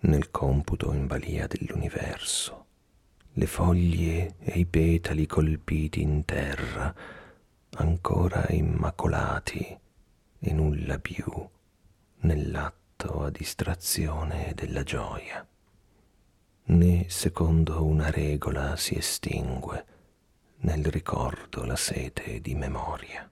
nel computo in balia dell'universo. Le foglie e i petali colpiti in terra, ancora immacolati e nulla più nell'atto a distrazione della gioia. Né secondo una regola si estingue nel ricordo la sete di memoria.